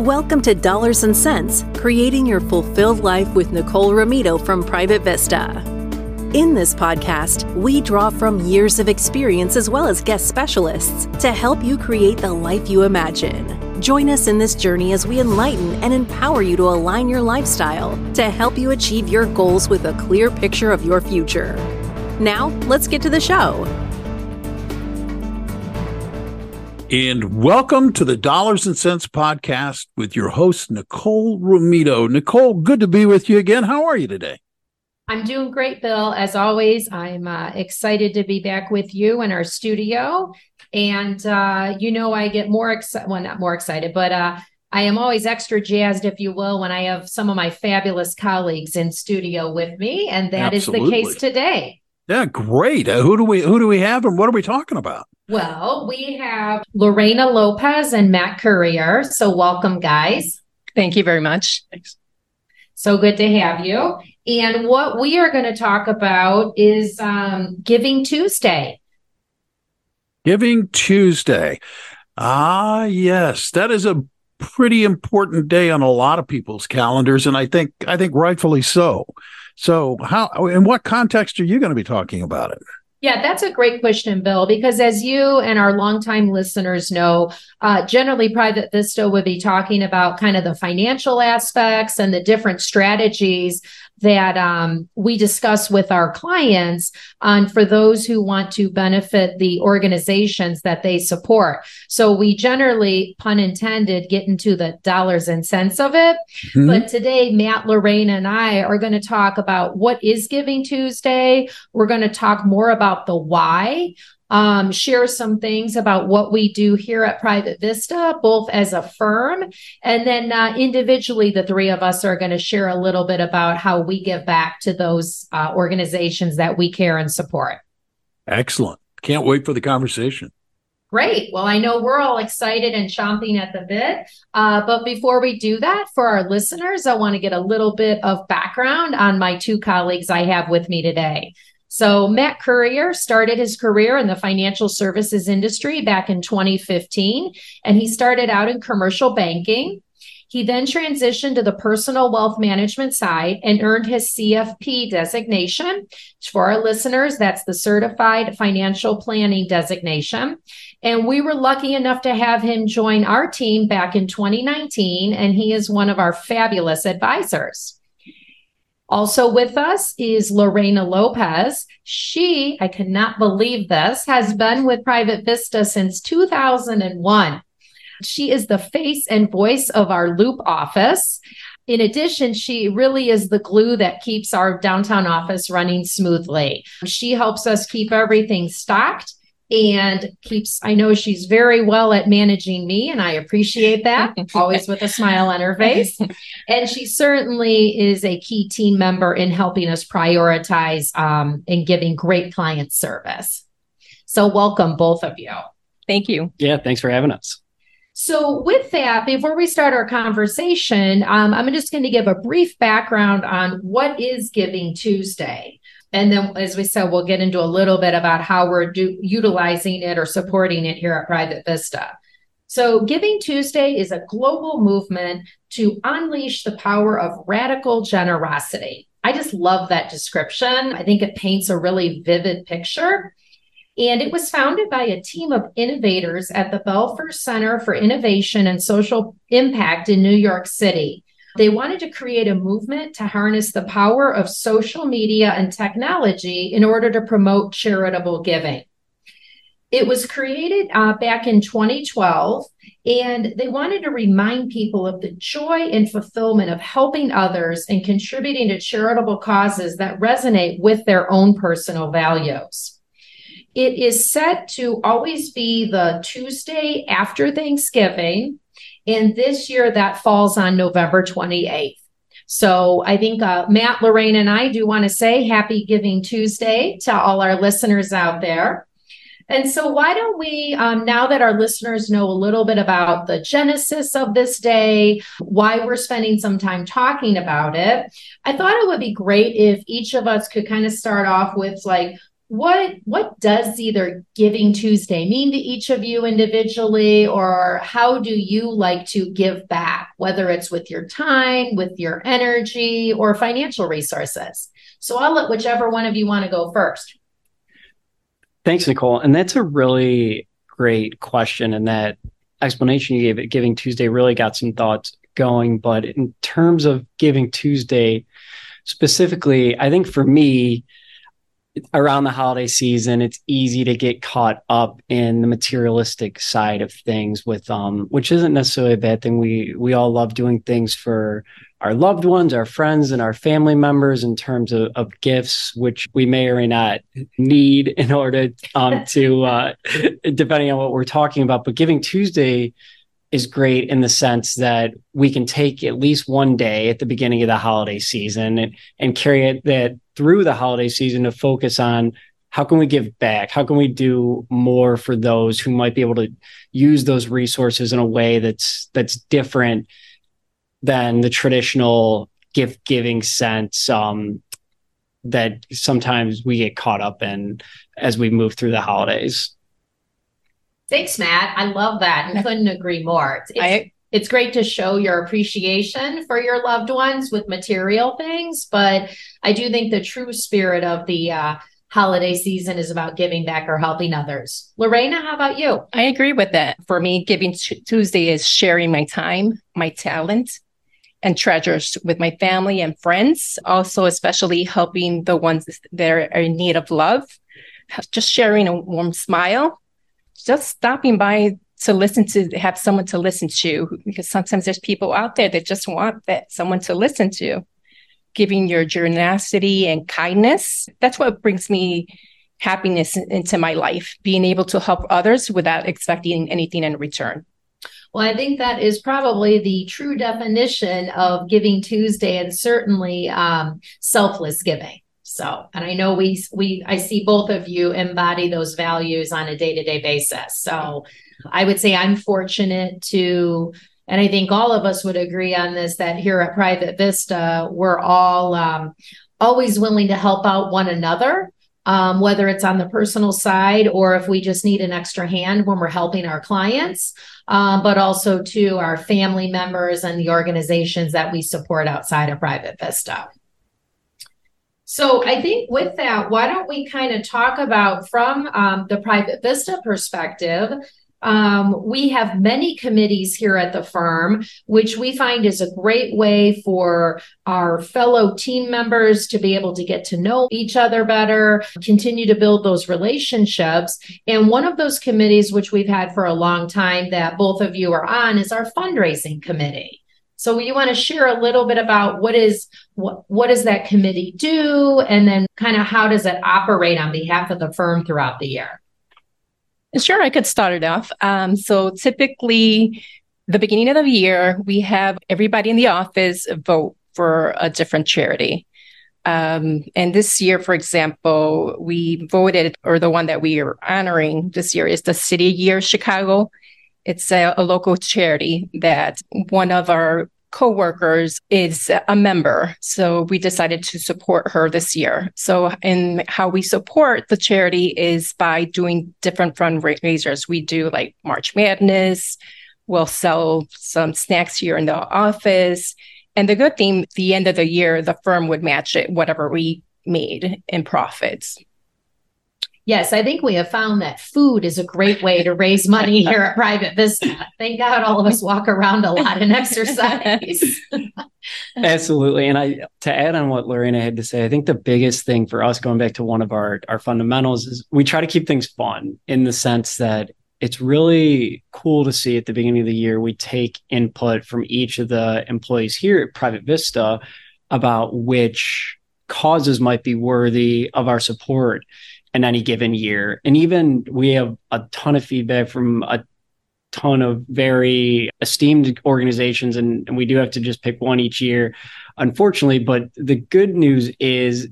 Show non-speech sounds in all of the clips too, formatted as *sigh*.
Welcome to Dollars and Cents, creating your fulfilled life with Nicole Romito from Private Vista. In this podcast, we draw from years of experience as well as guest specialists to help you create the life you imagine. Join us in this journey as we enlighten and empower you to align your lifestyle to help you achieve your goals with a clear picture of your future. Now, let's get to the show. And welcome to the Dollars and Cents podcast with your host, Nicole Romito. Nicole, good to be with you again. How are you today? I'm doing great, Bill. As always, I'm uh, excited to be back with you in our studio. And, uh, you know, I get more excited, well, not more excited, but uh, I am always extra jazzed, if you will, when I have some of my fabulous colleagues in studio with me. And that Absolutely. is the case today. Yeah, great. Uh, who do we who do we have and what are we talking about? Well, we have Lorena Lopez and Matt Currier. So, welcome, guys. Thank you very much. Thanks. So good to have you. And what we are going to talk about is um, Giving Tuesday. Giving Tuesday. Ah, yes, that is a pretty important day on a lot of people's calendars, and I think I think rightfully so. So, how in what context are you going to be talking about it? Yeah, that's a great question, Bill, because as you and our longtime listeners know, uh, generally Private Vista would be talking about kind of the financial aspects and the different strategies that um, we discuss with our clients on for those who want to benefit the organizations that they support. So we generally, pun intended, get into the dollars and cents of it. Mm-hmm. But today, Matt, Lorena, and I are going to talk about what is Giving Tuesday. We're going to talk more about the why um, share some things about what we do here at Private Vista, both as a firm and then uh, individually. The three of us are going to share a little bit about how we give back to those uh, organizations that we care and support. Excellent. Can't wait for the conversation. Great. Well, I know we're all excited and chomping at the bit. Uh, but before we do that, for our listeners, I want to get a little bit of background on my two colleagues I have with me today. So, Matt Currier started his career in the financial services industry back in 2015, and he started out in commercial banking. He then transitioned to the personal wealth management side and earned his CFP designation. For our listeners, that's the Certified Financial Planning designation. And we were lucky enough to have him join our team back in 2019, and he is one of our fabulous advisors. Also with us is Lorena Lopez. She, I cannot believe this, has been with Private Vista since 2001. She is the face and voice of our Loop office. In addition, she really is the glue that keeps our downtown office running smoothly. She helps us keep everything stocked and keeps i know she's very well at managing me and i appreciate that *laughs* always with a smile on her face. And she certainly is a key team member in helping us prioritize um, and giving great client service. So welcome both of you. Thank you. Yeah thanks for having us. So, with that, before we start our conversation, um, I'm just going to give a brief background on what is Giving Tuesday. And then, as we said, we'll get into a little bit about how we're do, utilizing it or supporting it here at Private Vista. So, Giving Tuesday is a global movement to unleash the power of radical generosity. I just love that description. I think it paints a really vivid picture. And it was founded by a team of innovators at the Belfer Center for Innovation and Social Impact in New York City. They wanted to create a movement to harness the power of social media and technology in order to promote charitable giving. It was created uh, back in 2012, and they wanted to remind people of the joy and fulfillment of helping others and contributing to charitable causes that resonate with their own personal values. It is set to always be the Tuesday after Thanksgiving, and this year that falls on November 28th. So I think uh, Matt, Lorena, and I do want to say happy Giving Tuesday to all our listeners out there. And so, why don't we, um, now that our listeners know a little bit about the genesis of this day, why we're spending some time talking about it, I thought it would be great if each of us could kind of start off with like, what what does either giving tuesday mean to each of you individually or how do you like to give back whether it's with your time with your energy or financial resources? So i'll let whichever one of you want to go first. Thanks nicole and that's a really great question and that explanation you gave it giving tuesday really got some thoughts going. But in terms of giving tuesday specifically i think for me around the holiday season it's easy to get caught up in the materialistic side of things with um which isn't necessarily a bad thing. We we all love doing things for our loved ones our friends and our family members in terms of, of gifts which we may or may not need in order um to uh *laughs* depending on what we're talking about. But giving tuesday is great in the sense that we can take at least one day at the beginning of the holiday season and, and carry it that through the holiday season to focus on how can we give back? How can we do more for those who might be able to use those resources in a way that's that's different than the traditional gift giving sense um, that sometimes we get caught up in as we move through the holidays Thanks, Matt. I love that and couldn't agree more. It's, I, it's great to show your appreciation for your loved ones with material things, but I do think the true spirit of the uh, holiday season is about giving back or helping others. Lorena, how about you? I agree with that. For me, Giving Tuesday is sharing my time, my talent, and treasures with my family and friends. Also, especially helping the ones that are in need of love. Just sharing a warm smile just stopping by to listen to have someone to listen to because sometimes there's people out there that just want that someone to listen to giving your generosity and kindness that's what brings me happiness into my life being able to help others without expecting anything in return well, I think that is probably the true definition of Giving Tuesday and certainly um, selfless giving. So, and I know we we I see both of you embody those values on a day-to-day basis. So, I would say I'm fortunate to and I think all of us would agree on this that here at Private Vista, we're all um, always willing to help out one another, um, whether it's on the personal side or if we just need an extra hand when we're helping our clients, um, but also to our family members and the organizations that we support outside of Private Vista. So I think with that, why don't we kind of talk about from um, the Private Vista perspective? Um, we have many committees here at the firm, which we find is a great way for our fellow team members to be able to get to know each other better, continue to build those relationships. And one of those committees, which we've had for a long time that both of you are on, is our fundraising committee. So you want to share a little bit about what is what what does that committee do and then kind of how does it operate on behalf of the firm throughout the year? Sure, I could start it off. Um, so typically the beginning of the year, we have everybody in the office vote for a different charity. Um, and this year, for example, we voted, or the one that we are honoring this year is the City Year Chicago. It's a, a local charity that one of our co-workers is a member. So we decided to support her this year. So in how we support the charity is by doing different fundraisers. We do like march madness. We'll sell some snacks here in the office. And the good thing the end of the year the firm would match it whatever we made in profits Yes, I think we have found that food is a great way to raise money *laughs* here at Private Vista. Thank God all of us walk around a lot and exercise. *laughs* Absolutely. And I to add on what Lorena had to say, I think the biggest thing for us going back to one of our our fundamentals is we try to keep things fun in the sense that it's really cool to see at the beginning of the year we take input from each of the employees here at Private Vista about which causes might be worthy of our support in any given year. And even we have a ton of feedback from a ton of very esteemed organizations, and, and we do have to just pick one each year, unfortunately. But the good news is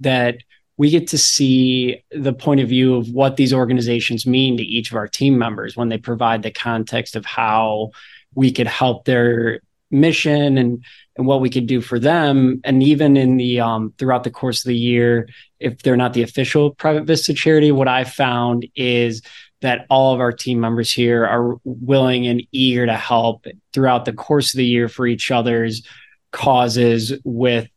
that we get to see the point of view of what these organizations mean to each of our team members when they provide the context of how we could help their mission and and what we could do for them. And even in the um throughout the course of the year if they're not the official private vista charity what i found is that all of our team members here are willing and eager to help throughout the course of the year for each other's causes with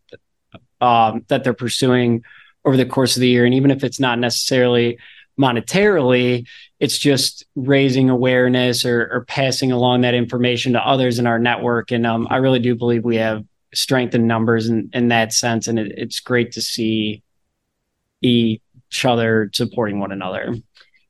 um, that they're pursuing over the course of the year. And even if it's not necessarily monetarily it's just raising awareness or, or, passing along that information to others in our network. And um, i really do believe we have strength in numbers in, in that sense. And it, it's great to see each other supporting one another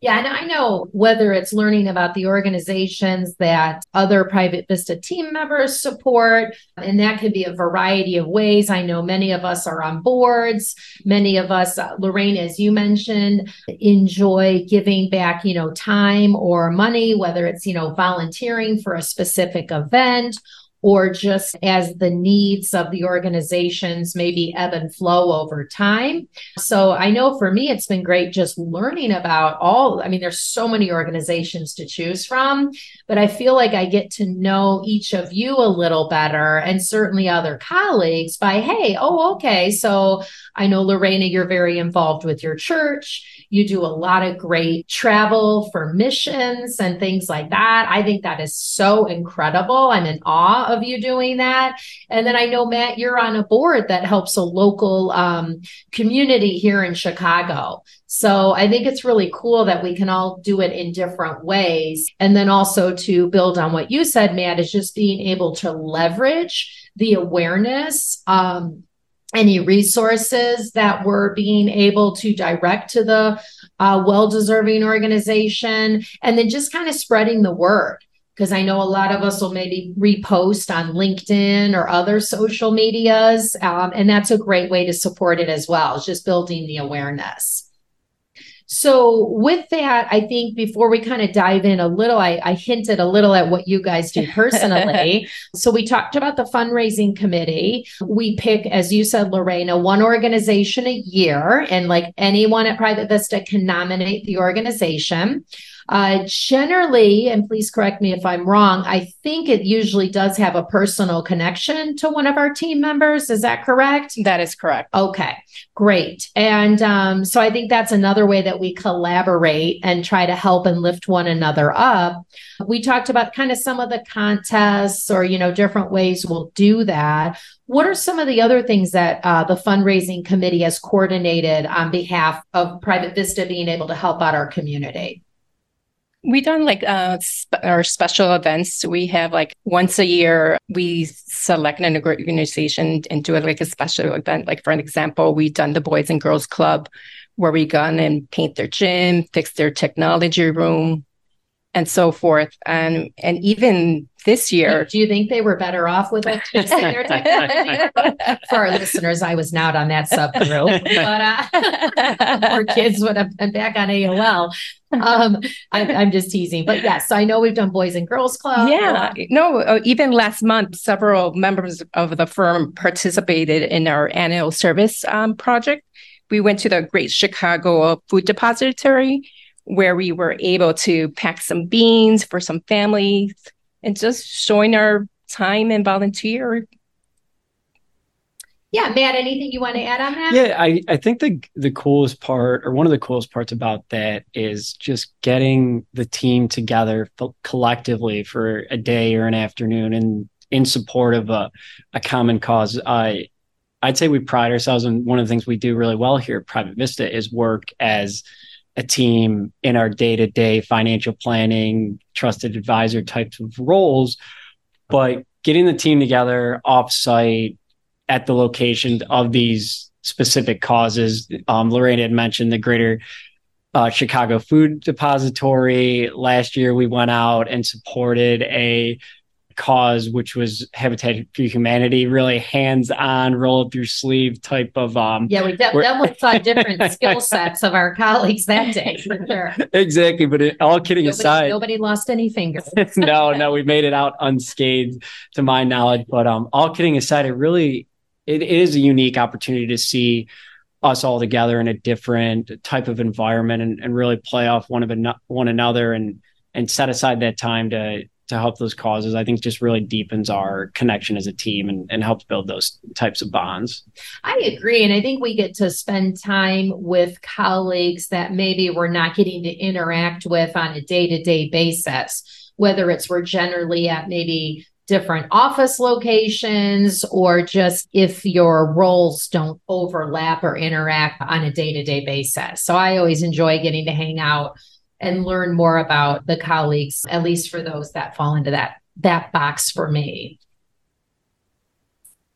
yeah, and I know whether it's learning about the organizations that other Private Vista team members support, and that could be a variety of ways. I know many of us are on boards. Many of us, uh, Lorena, as you mentioned, enjoy giving back, you know, time or money, whether it's, you know, volunteering for a specific event or just as the needs of the organizations maybe ebb and flow over time. So I know for me, it's been great just learning about all, I mean, there's so many organizations to choose from, but I feel like I get to know each of you a little better and certainly other colleagues by, hey, oh, okay. So I know Lorena, you're very involved with your church. You do a lot of great travel for missions and things like that. I think that is so incredible. I'm in awe of you doing that. And then I know, Matt, you're on a board that helps a local um, community here in Chicago. So I think it's really cool that we can all do it in different ways. And then also to build on what you said, Matt, is just being able to leverage the awareness um, any resources that we're being able to direct to the uh, well deserving organization, and then just kind of spreading the word. Because I know a lot of us will maybe repost on LinkedIn or other social medias. Um, and that's a great way to support it as well, just building the awareness. So, with that, I think before we kind of dive in a little, I, I hinted a little at what you guys do *laughs* personally. so, we talked about the fundraising committee. We pick, as you said, Lorena, one organization a year, and like anyone at Private Vista can nominate the organization. Uh, generally, and please correct me if I'm wrong, I think it usually does have a personal connection to one of our team members. Is that correct? That is correct. Okay, great. And um, so I think that's another way that we collaborate and try to help and lift one another up. We talked about kind of some of the contests or, you know, different ways we'll do that. What are some of the other things that uh, the fundraising committee has coordinated on behalf of Private Vista being able to help out our community? We done like uh, sp- our special events. We have like once a year, we select an organization and do like a special event. Like for an example, we done the Boys and Girls Club, where we gone and paint their gym, fix their technology room, and so forth. And and even this year, do you think they were better off with it? *laughs* For our listeners, I was not on that subgroup, but uh, *laughs* our kids would have been back on AOL. Um, I, am just teasing, but yes, So I know we've done Boys and Girls Club. Yeah, no, uh, even last month, several members of the firm participated in our annual service um, project. We went to the Great Chicago Food Depository where we were able to pack some beans for some families and just showing our time and volunteer. Yeah, Matt, anything you want to add on that? Yeah, I, I think the the coolest part or one of the coolest parts about that is just getting the team together collectively for a day or an afternoon and in support of a, a common cause. I I'd say we pride ourselves on one of the things we do really well here at Private Vista is work as a team in our day-to-day financial planning trusted advisor types of roles but getting the team together offsite at the location of these specific causes. Um, lorena had mentioned the greater uh, chicago food depository. Last year we went out and supported a cause, which was Habitat for Humanity, really hands-on, roll up your sleeve type of. Um, yeah, we de- definitely saw different *laughs* skill sets of our colleagues that day, for sure. Exactly, but it, all kidding nobody, aside, nobody lost any fingers. *laughs* no, no, we made it out unscathed, to my knowledge. But um, all kidding aside, it really it is a unique opportunity to see us all together in a different type of environment and, and really play off one of an- one another and and set aside that time to to help those causes, I think just really deepens our connection as a team and, and helps build those types of bonds. I agree. And I think we get to spend time with colleagues that maybe we're not getting to interact with on a day to day basis, whether it's we're generally at maybe different office locations or just if your roles don't overlap or interact on a day to day basis. So I always enjoy getting to hang out and learn more about the colleagues, at least for those that fall into that that box for me.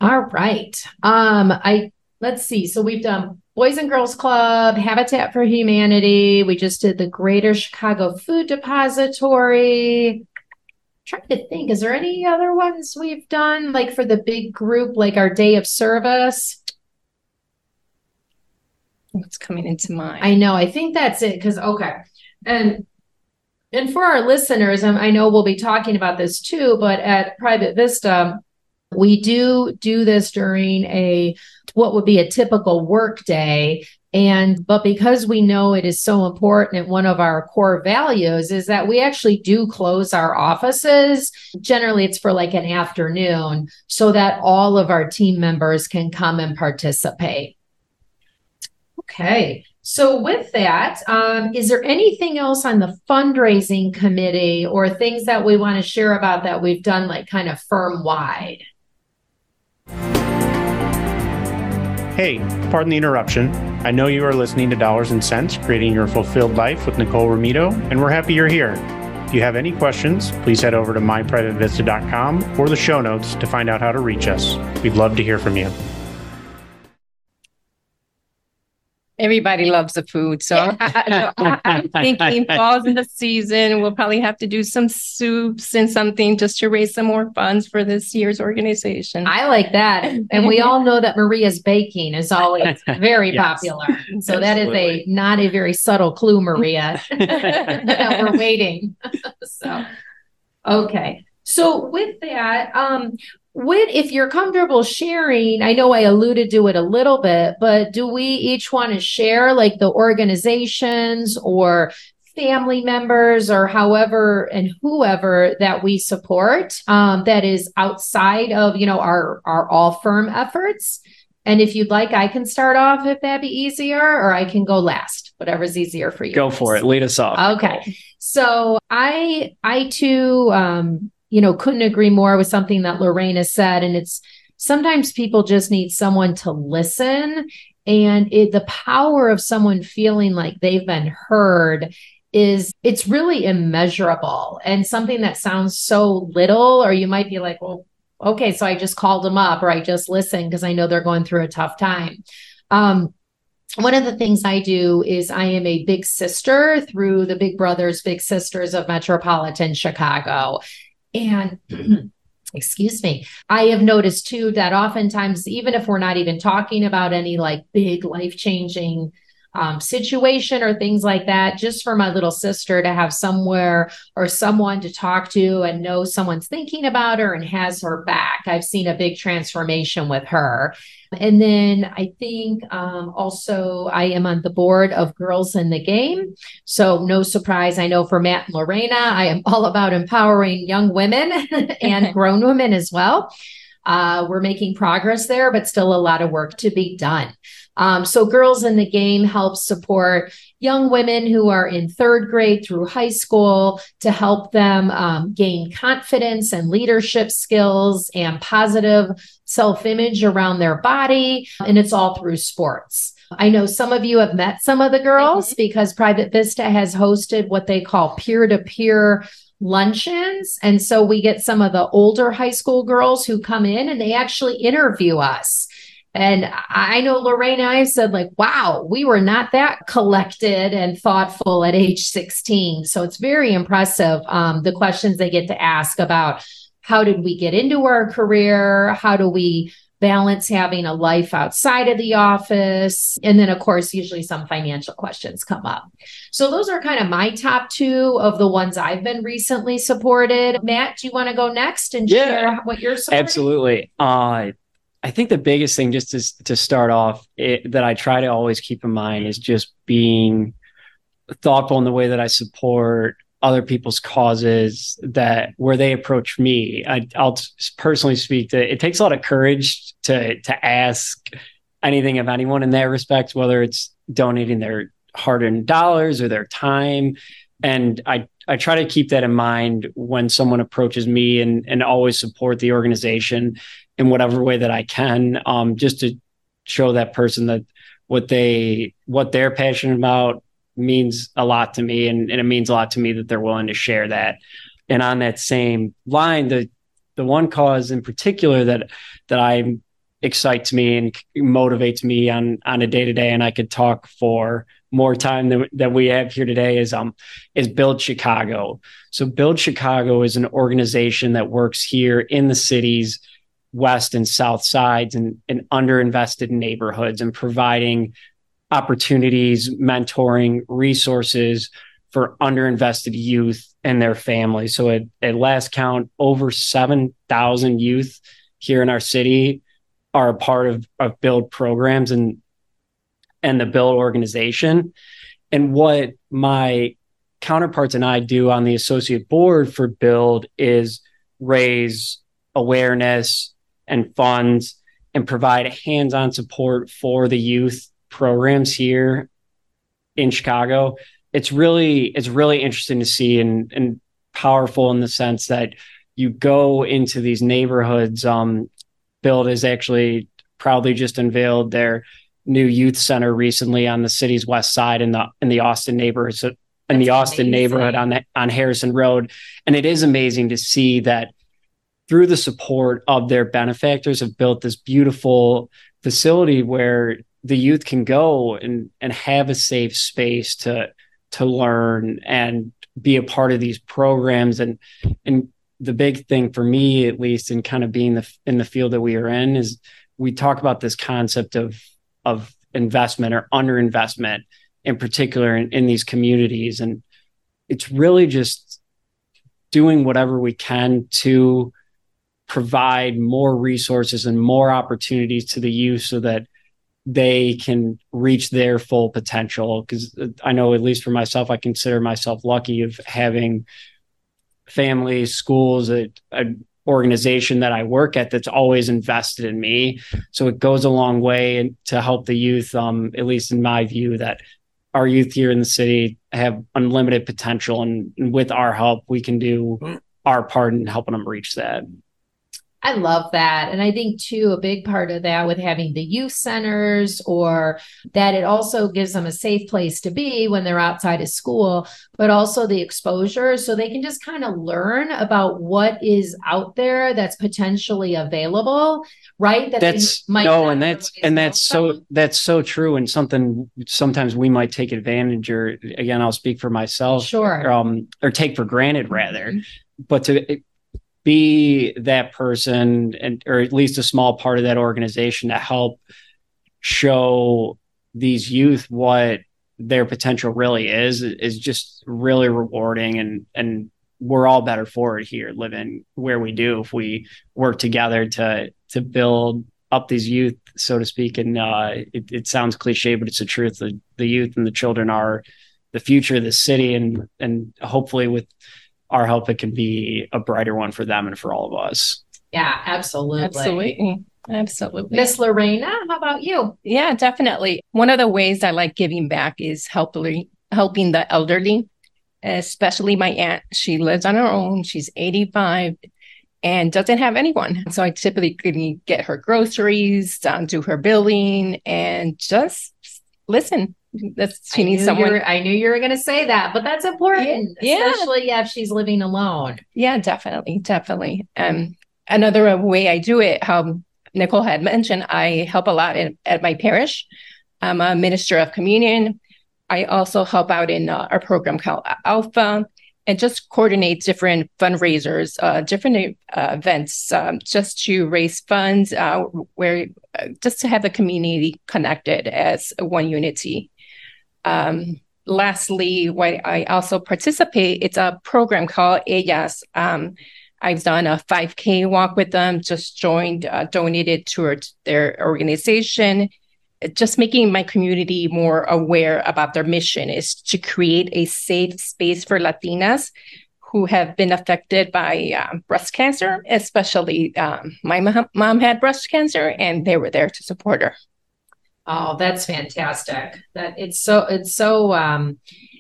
All right. Um, I let's see. So we've done Boys and Girls Club, Habitat for Humanity. We just did the Greater Chicago Food Depository. I'm trying to think, is there any other ones we've done like for the big group, like our day of service? What's coming into mind? I know. I think that's it. Because okay, and and for our listeners, um, I know we'll be talking about this too, but at Private Vista, we do do this during a what would be a typical work day. And but because we know it is so important and one of our core values is that we actually do close our offices. Generally, it's for like an afternoon so that all of our team members can come and participate. Okay. So, with that, um, is there anything else on the fundraising committee or things that we want to share about that we've done, like kind of firm wide? Hey, pardon the interruption. I know you are listening to Dollars and Cents, Creating Your Fulfilled Life with Nicole Romito, and we're happy you're here. If you have any questions, please head over to myprivatevista.com or the show notes to find out how to reach us. We'd love to hear from you. Everybody loves the food. So, yeah. *laughs* so I'm thinking *laughs* falls in the season. We'll probably have to do some soups and something just to raise some more funds for this year's organization. I like that. And we all know that Maria's baking is always *laughs* very yes. popular. So Absolutely. that is a not a very subtle clue, Maria, that we're waiting. so okay. So with that, um, when if you're comfortable sharing i know i alluded to it a little bit but do we each want to share like the organizations or family members or however and whoever that we support um, that is outside of you know our our all firm efforts? And if you'd like i can start off if that'd be easier or i can go last whatever's easier for you go for it. Lead us off. Okay. So i i too um you know, couldn't agree more with something that Lorena has said. And it's sometimes people just need someone to listen. And it, the power of someone feeling like they've been heard is it's really immeasurable and something that sounds so little, or you might be like, well, okay, so I just called them up or I just listened because I know they're going through a tough time. Um, one of the things I do is I am a big sister through the Big Brothers Big Sisters of Metropolitan Chicago. And *clears throat* excuse me, I have noticed too that oftentimes, even if we're not even talking about any like big life changing um, situation or things like that, just for my little sister to have somewhere or someone to talk to and know someone's thinking about her and has her back. I've seen a big transformation with her. And then I think um, also I am on the board of Girls in the Game. So, no surprise, I know for Matt and Lorena, I am all about empowering young women *laughs* and *laughs* grown women as well. Uh, we're making progress there, but still a lot of work to be done. Um, so, Girls in the Game helps support young women who are in third grade through high school to help them um, gain confidence and leadership skills and positive self image around their body. And it's all through sports. I know some of you have met some of the girls mm-hmm. because Private Vista has hosted what they call peer to peer luncheons. And so we get some of the older high school girls who come in and they actually interview us. And I know Lorena I said, like, wow, we were not that collected and thoughtful at age 16. So it's very impressive um, the questions they get to ask about how did we get into our career? How do we balance having a life outside of the office. And then, of course, usually some financial questions come up. So, those are kind of my top two of the ones I've been recently supported. Matt, do you want to go next and yeah, share what you're supporting? Absolutely. Uh, I think the biggest thing, just to, to start off, it, that I try to always keep in mind is just being thoughtful in the way that I support other people's causes that where they approach me. I, will personally speak to it takes a lot of courage to to ask anything of anyone in that respect, whether it's donating their hard-earned dollars or their time. And I I try to keep that in mind when someone approaches me and and always support the organization in whatever way that I can, um, just to show that person that what they what they're passionate about means a lot to me and, and it means a lot to me that they're willing to share that. And on that same line the the one cause in particular that that i excites me and motivates me on on a day to day and i could talk for more time than, than we have here today is um is build chicago. So build chicago is an organization that works here in the cities west and south sides and, and underinvested neighborhoods and providing opportunities, mentoring, resources for underinvested youth and their families. So at, at last count, over 7,000 youth here in our city are a part of, of build programs and and the build organization. And what my counterparts and I do on the associate board for build is raise awareness and funds and provide hands-on support for the youth programs here in Chicago, it's really it's really interesting to see and and powerful in the sense that you go into these neighborhoods. Um, Build has actually proudly just unveiled their new youth center recently on the city's west side in the in the Austin neighborhood. So in the Austin amazing. neighborhood on the, on Harrison Road, and it is amazing to see that through the support of their benefactors have built this beautiful facility where the youth can go and and have a safe space to to learn and be a part of these programs. And and the big thing for me at least in kind of being the in the field that we are in is we talk about this concept of of investment or underinvestment in particular in, in these communities. And it's really just doing whatever we can to provide more resources and more opportunities to the youth so that they can reach their full potential. Because i know at least for myself i consider myself lucky of having families schools a, a, organization that i work at that's always invested in me. So it goes a long way to help the youth um, at least in my view that our youth here in the city have unlimited potential and, and with our help we can do mm. our part in helping them reach that I love that. And I think, too, a big part of that with having the youth centers or that it also gives them a safe place to be when they're outside of school, but also the exposure. So they can just kind of learn about what is out there that's potentially available, right? That that's no, and that's, and that's so, that's so true. And something sometimes we might take advantage or again, I'll speak for myself. Sure. Um, or take for granted rather. Mm-hmm. But to be that person and or at least a small part of that organization to help show these youth what their potential really is is just really rewarding. And and we're all better for it here living where we do if we work together to to build up these youth so to speak. And uh, it, it sounds cliche but it's the truth. The, the youth and the children are the future of the city. And and hopefully with our help it can be a brighter one for them and for all of us. Yeah absolutely. Absolutely. Absolutely. Miss lorena how about you? Yeah definitely. One of the ways i like giving back is helping helping the elderly especially my aunt. She lives on her own. She's 85 and doesn't have anyone. So i typically get her groceries uh, down to her billing and just listen that's she needs someone. I knew you were going to say that, but that's important, yeah. especially yeah, if she's living alone. Yeah, definitely, definitely. Um, another way I do it, how Nicole had mentioned, I help a lot in, at my parish. I'm a minister of communion. I also help out in uh, our program called Alpha and just coordinate different fundraisers, uh, different uh, events, um, just to raise funds, uh, where uh, just to have the community connected as one unity. Um, lastly, what I also participate, it's a program called ALAS. Um, I've done a 5K walk with them, just joined, uh, donated towards their organization. just making my community more aware about their mission is to create a safe space for Latinas who have been affected by uh, breast cancer, especially um, my mom had breast cancer, and they were there to support her. Oh, that's fantastic. That it's so it's so um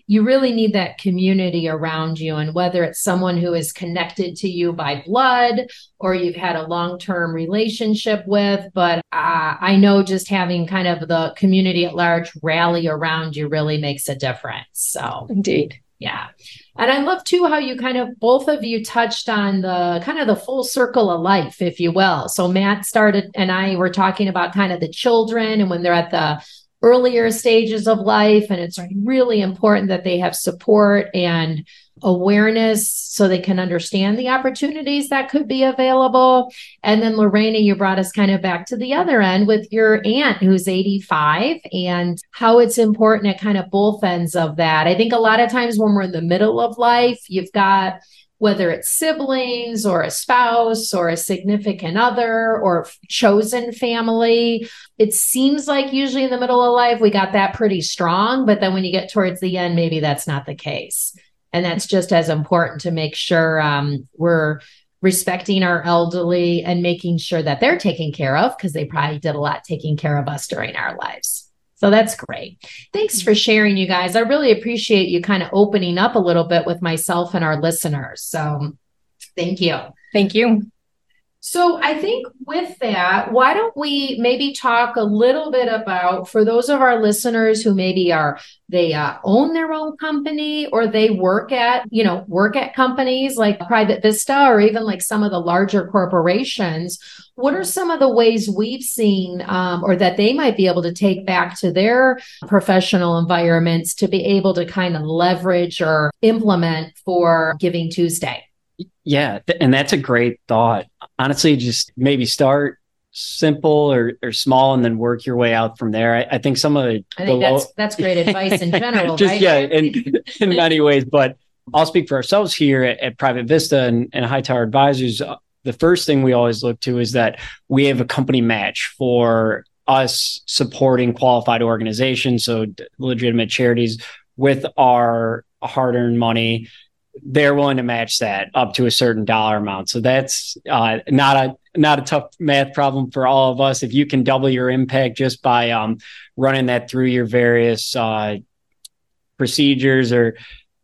you really need that community around you and whether it's someone who is connected to you by blood or you've had a long-term relationship with but uh, i know just having kind of the community at large rally around you really makes a difference so. Indeed. Yeah and I love too how you kind of both of you touched on the kind of the full circle of life, if you will. So Matt started and I were talking about kind of the children and when they're at the earlier stages of life. And it's really important that they have support and awareness so they can understand the opportunities that could be available. And then, Lorena, you brought us kind of back to the other end with your aunt who's 85 and how it's important at kind of both ends of that. I think a lot of times when we're in the middle of life, you've got whether it's siblings or a spouse or a significant other or chosen family. It seems like usually in the middle of life, we got that pretty strong. But then when you get towards the end, maybe that's not the case. And that's just as important to make sure um, we're respecting our elderly and making sure that they're taken care of because they probably did a lot taking care of us during our lives. So that's great. Thanks for sharing, you guys. I really appreciate you kind of opening up a little bit with myself and our listeners. So thank you. Thank you. So I think with that, why don't we maybe talk a little bit about for those of our listeners who maybe are they uh, own their own company or they work at you know work at companies like Private Vista or even like some of the larger corporations. What are some of the ways we've seen um, or that they might be able to take back to their professional environments to be able to kind of leverage or implement for Giving Tuesday? Yeah, th- and that's a great thought. Honestly, just maybe start simple or, or small and then work your way out from there. I, I think some of the I think that's that's great advice in *laughs* general. just right? yeah, in in many ways. But I'll speak for ourselves here at, at Private Vista and, and Hightower Advisors. Uh, the first thing we always look to is that we have a company match for us supporting qualified organizations, so legitimate charities with our hard-earned money they're willing to match that up to a certain dollar amount. So that's uh, not a not a tough math problem for all of us. If you can double your impact just by um, running that through your various uh, procedures or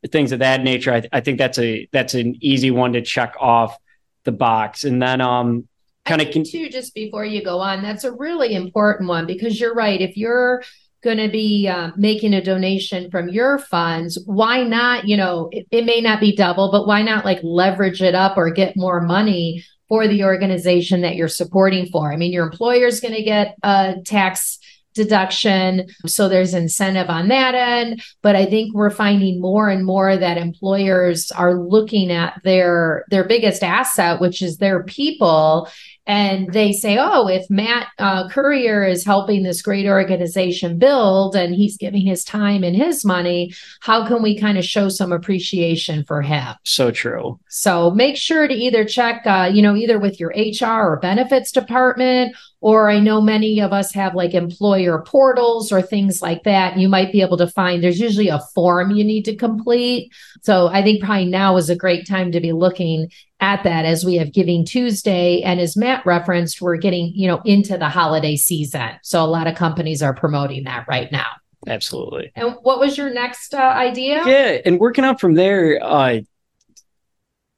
things of that nature, I, I, think that's a that's an easy one to check off the box. And then um, kind of con- too. Just before you go on, that's a really important one because you're right. If you're going to be uh, making a donation from your funds, why not? You know, it, it may not be double, but why not like leverage it up or get more money for the organization that you're supporting for? I mean, your employer is going to get a tax deduction. So there's incentive on that end. But I think we're finding more and more that employers are looking at their their biggest asset, which is their people, and they say, oh, if Matt uh, Currier is helping this great organization build and he's giving his time and his money, how can we kind of show some appreciation for him? So true. So make sure to either check, uh, you know, either with your HR or benefits department or I know many of us have like employer portals or things like that. You might be able to find there's usually a form you need to complete. So I think probably now is a great time to be looking at that as we have Giving Tuesday. And as Matt referenced, we're getting, you know, into the holiday season. So a lot of companies are promoting that right now. Absolutely. And what was your next uh, idea? Yeah. And working out from there, uh,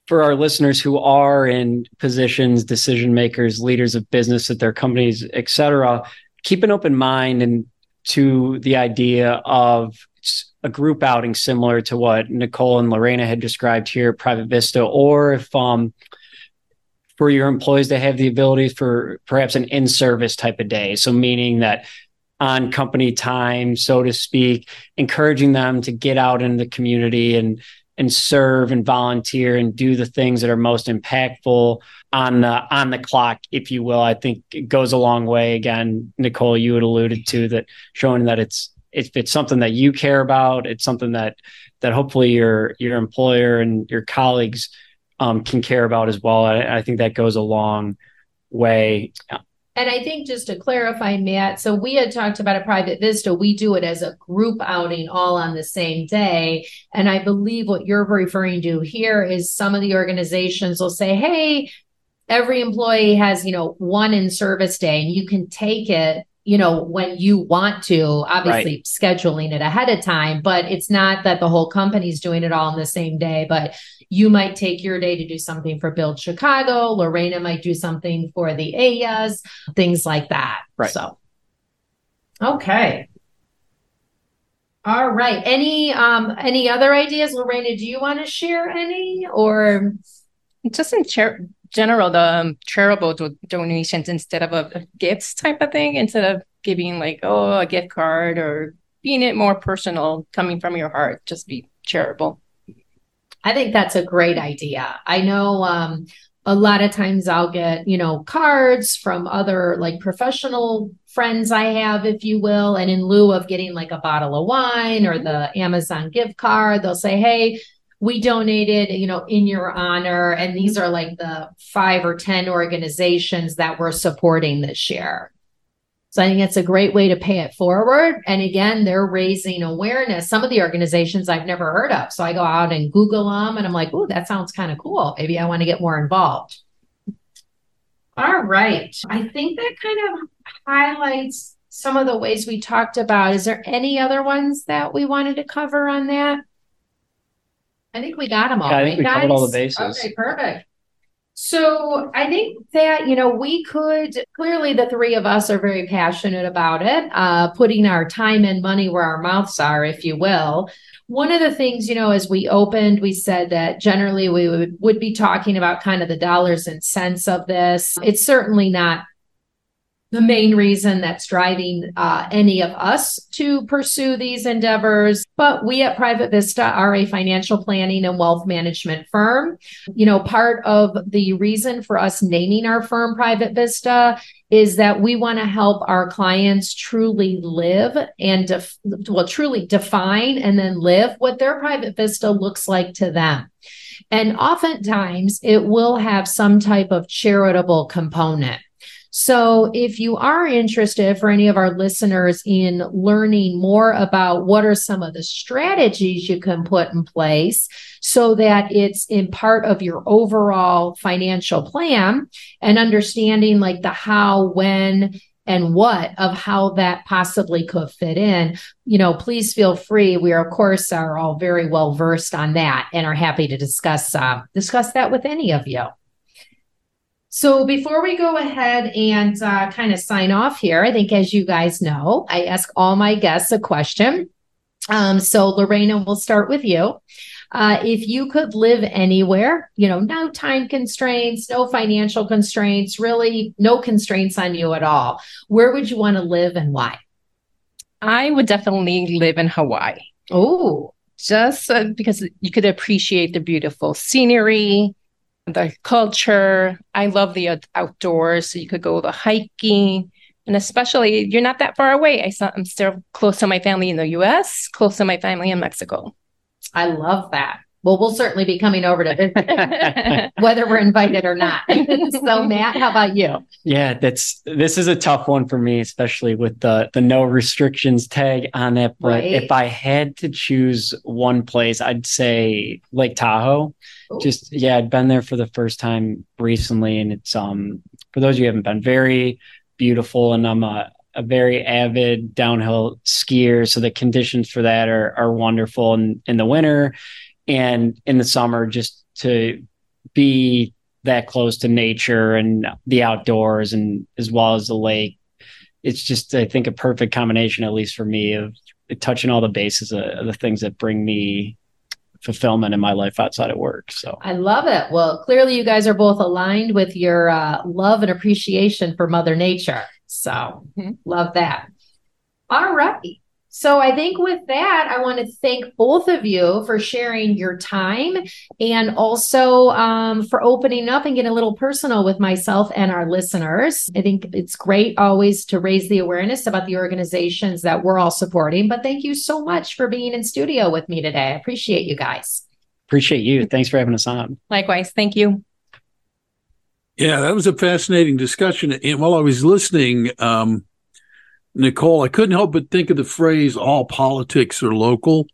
for our listeners who are in positions, decision makers, leaders of business at their companies, et cetera, keep an open mind and to the idea of a group outing similar to what Nicole and Lorena had described here at Private Vista, or if um, for your employees to have the ability for perhaps an in-service type of day. So meaning that on company time, so to speak, encouraging them to get out in the community and and serve and volunteer and do the things that are most impactful on the on the clock, if you will. I think it goes a long way. Again, Nicole, you had alluded to that, showing that it's if it's something that you care about, it's something that that hopefully your your employer and your colleagues um, can care about as well. I, I think that goes a long way. And I think just to clarify, Matt, so we had talked about a private vista. We do it as a group outing all on the same day. And I believe what you're referring to here is some of the organizations will say, hey, every employee has, you know, one in service day and you can take it you know, when you want to, obviously right. scheduling it ahead of time, but it's not that the whole company's doing it all in the same day, but you might take your day to do something for Build Chicago. Lorena might do something for the AES, things like that. Right. So, okay. All right. Any um any other ideas, Lorena? Do you want to share any or just in chair general the um, charitable do- donations instead of a, a gifts type of thing instead of giving like oh a gift card or being it more personal coming from your heart just be charitable. I think that's a great idea. I know um, a lot of times i'll get you know cards from other like professional friends i have if you will and in lieu of getting like a bottle of wine or the amazon gift card they'll say hey we donated, you know, in your honor. And these are like the five or 10 organizations that we're supporting this year. So I think it's a great way to pay it forward. And again, they're raising awareness. Some of the organizations I've never heard of. So I go out and Google them and I'm like, oh, that sounds kind of cool. Maybe I want to get more involved. All right. I think that kind of highlights some of the ways we talked about. Is there any other ones that we wanted to cover on that? I think we got them all. Yeah, I think right, we covered all the bases. Okay, perfect. So I think that, you know, we could clearly the three of us are very passionate about it, uh, putting our time and money where our mouths are, if you will. One of the things, you know, as we opened, we said that generally we would, would be talking about kind of the dollars and cents of this. It's certainly not the main reason that's driving uh, any of us to pursue these endeavors. But we at Private Vista are a financial planning and wealth management firm. You know, part of the reason for us naming our firm Private Vista is that we want to help our clients truly live and def- well, truly define and then live what their Private Vista looks like to them. And oftentimes it will have some type of charitable component. So, if you are interested for any of our listeners in learning more about what are some of the strategies you can put in place so that it's in part of your overall financial plan and understanding like the how, when, and what of how that possibly could fit in you know please feel free. We are of course are all very well versed on that and are happy to discuss uh, discuss that with any of you so before we go ahead and uh, kind of sign off here, I think as you guys know, I ask all my guests a question. Um, so Lorena, we'll start with you. Uh, if you could live anywhere, you know, no time constraints, no financial constraints, really no constraints on you at all, where would you want to live and why? I would definitely live in Hawaii. Oh, just uh, because you could appreciate the beautiful scenery, the culture. I love the outdoors. So you could go the hiking. And especially, you're not that far away. I I'm still close to my family in the US, close to my family in Mexico. I love that. Well, we'll certainly be coming over to *laughs* *laughs* whether we're invited or not. *laughs* so, Matt, how about you? Yeah, that's this is a tough one for me, especially with the the no restrictions tag on it. But right. if I had to choose one place, I'd say Lake Tahoe. Ooh. Just yeah, I'd been there for the first time recently, and it's um for those of you who haven't been, very beautiful, and I'm a a very avid downhill skier, so the conditions for that are are wonderful. And in the winter, and in the summer just to be that close to nature and the outdoors and as well as the lake. It's just i think a perfect combination at least for me of touching all the bases of, of the things that bring me fulfillment in my life outside of work so. I love it. Well clearly you guys are both aligned with your uh, love and appreciation for mother nature so. Mm-hmm. love that. All right so I think with that, I want to thank both of you for sharing your time and also um, for opening up and getting a little personal with myself and our listeners. I think it's great always to raise the awareness about the organizations that we're all supporting. But thank you so much for being in studio with me today. I appreciate you guys. Appreciate you. Thanks for having us on. Likewise. Thank you. Yeah, that was a fascinating discussion. And while I was listening, um, Nicole, I couldn't help but think of the phrase all politics are local.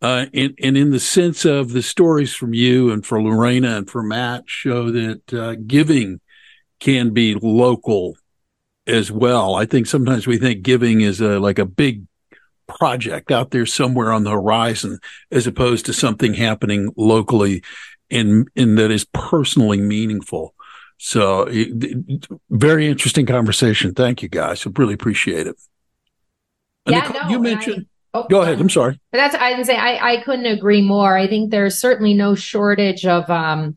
Uh, and, and in the sense of the stories from you and for Lorena and for Matt show that uh, giving can be local as well. I think sometimes we think giving is a, like a big project out there somewhere on the horizon as opposed to something happening locally and, and that is personally meaningful. So very interesting conversation. Thank you guys. I really appreciate it. Yeah, Nicole, no, you mentioned I, oh, go ahead. I'm sorry. That's I didn't say I, I couldn't agree more. I think there's certainly no shortage of um,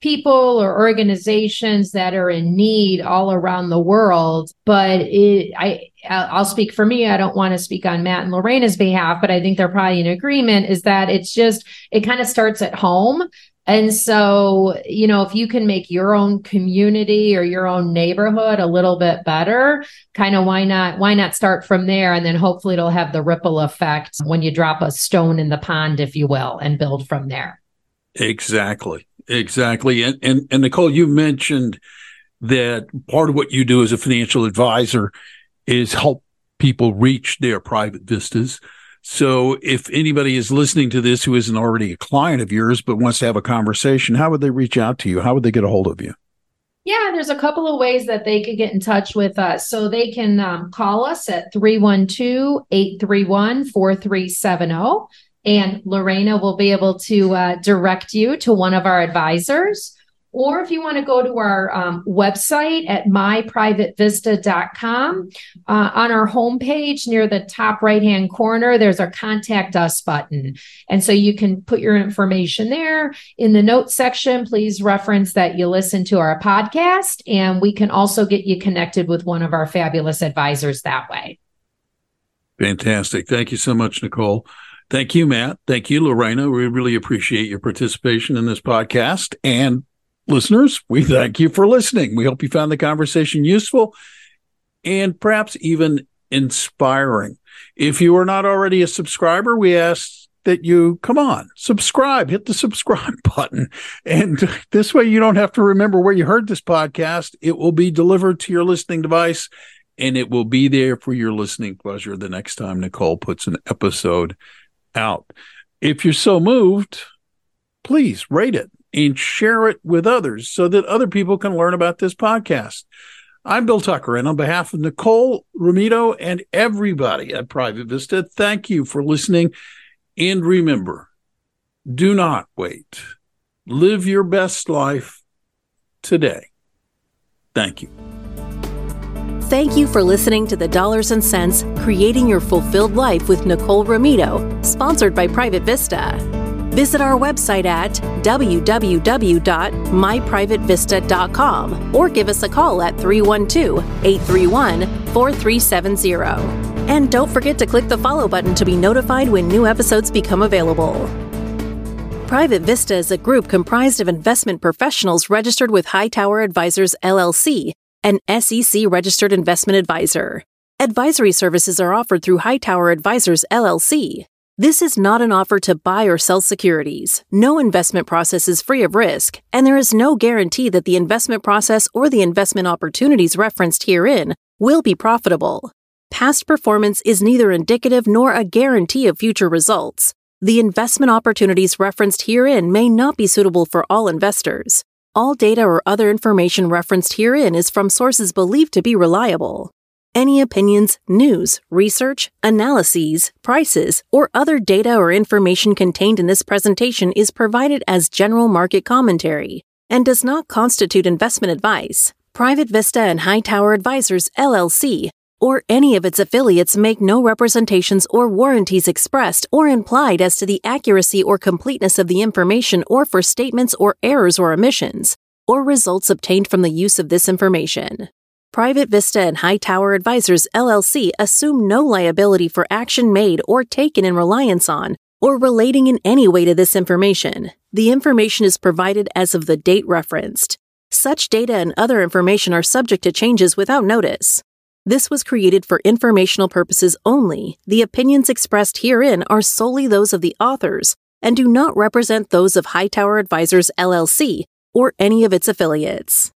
people or organizations that are in need all around the world. But it, I, I'll speak for me. I don't want to speak on Matt and Lorena's behalf, but I think they're probably in agreement is that it's just, it kind of starts at home. And so, you know, if you can make your own community or your own neighborhood a little bit better, kind of why not why not start from there and then hopefully it'll have the ripple effect when you drop a stone in the pond if you will and build from there. Exactly. Exactly. And and, and Nicole, you mentioned that part of what you do as a financial advisor is help people reach their private vistas. So if anybody is listening to this who isn't already a client of yours but wants to have a conversation, how would they reach out to you? How would they get a hold of you? Yeah, there's a couple of ways that they could get in touch with us. So they can um, call us at 312 831 4370. And Lorena will be able to uh, direct you to one of our advisors. Or if you want to go to our um, website at myprivatevista.com, uh, on our homepage near the top right hand corner, there's our contact us button. And so you can put your information there. In the notes section, please reference that you listen to our podcast, and we can also get you connected with one of our fabulous advisors that way. Fantastic. Thank you so much, Nicole. Thank you, Matt. Thank you, Lorena. We really appreciate your participation in this podcast. And listeners, we thank you for listening. We hope you found the conversation useful and perhaps even inspiring. If you are not already a subscriber, we ask that you come on, subscribe, hit the subscribe *laughs* button. And this way you don't have to remember where you heard this podcast. It will be delivered to your listening device and it will be there for your listening pleasure the next time Nicole puts an episode out. If you're so moved, please rate it and share it with others so that other people can learn about this podcast. I'm Bill Tucker, and on behalf of Nicole Romito and everybody at Private Vista, thank you for listening. And remember, do not wait. Live your best life today. Thank you. Thank you for listening to the Dollars and Cents Creating Your Fulfilled Life with Nicole Romito, sponsored by Private Vista. Visit our website at www.myprivatevista.com or give us a call at 312 831 4370. And don't forget to click the follow button to be notified when new episodes become available. Private Vista is a group comprised of investment professionals registered with Hightower Advisors LLC, an SEC registered investment advisor. Advisory services are offered through Hightower Advisors LLC. This is not an offer to buy or sell securities. No investment process is free of risk, and there is no guarantee that the investment process or the investment opportunities referenced herein will be profitable. Past performance is neither indicative nor a guarantee of future results. The investment opportunities referenced herein may not be suitable for all investors. All data or other information referenced herein is from sources believed to be reliable. Any opinions, news, research, analyses, prices, or other data or information contained in this presentation is provided as general market commentary and does not constitute investment advice. Private Vista and Hightower Advisors LLC or any of its affiliates make no representations or warranties expressed or implied as to the accuracy or completeness of the information or for statements or errors or omissions or results obtained from the use of this information. Private Vista and Hightower Advisors LLC assume no liability for action made or taken in reliance on or relating in any way to this information. The information is provided as of the date referenced. Such data and other information are subject to changes without notice. This was created for informational purposes only. The opinions expressed herein are solely those of the authors and do not represent those of Hightower Advisors LLC or any of its affiliates.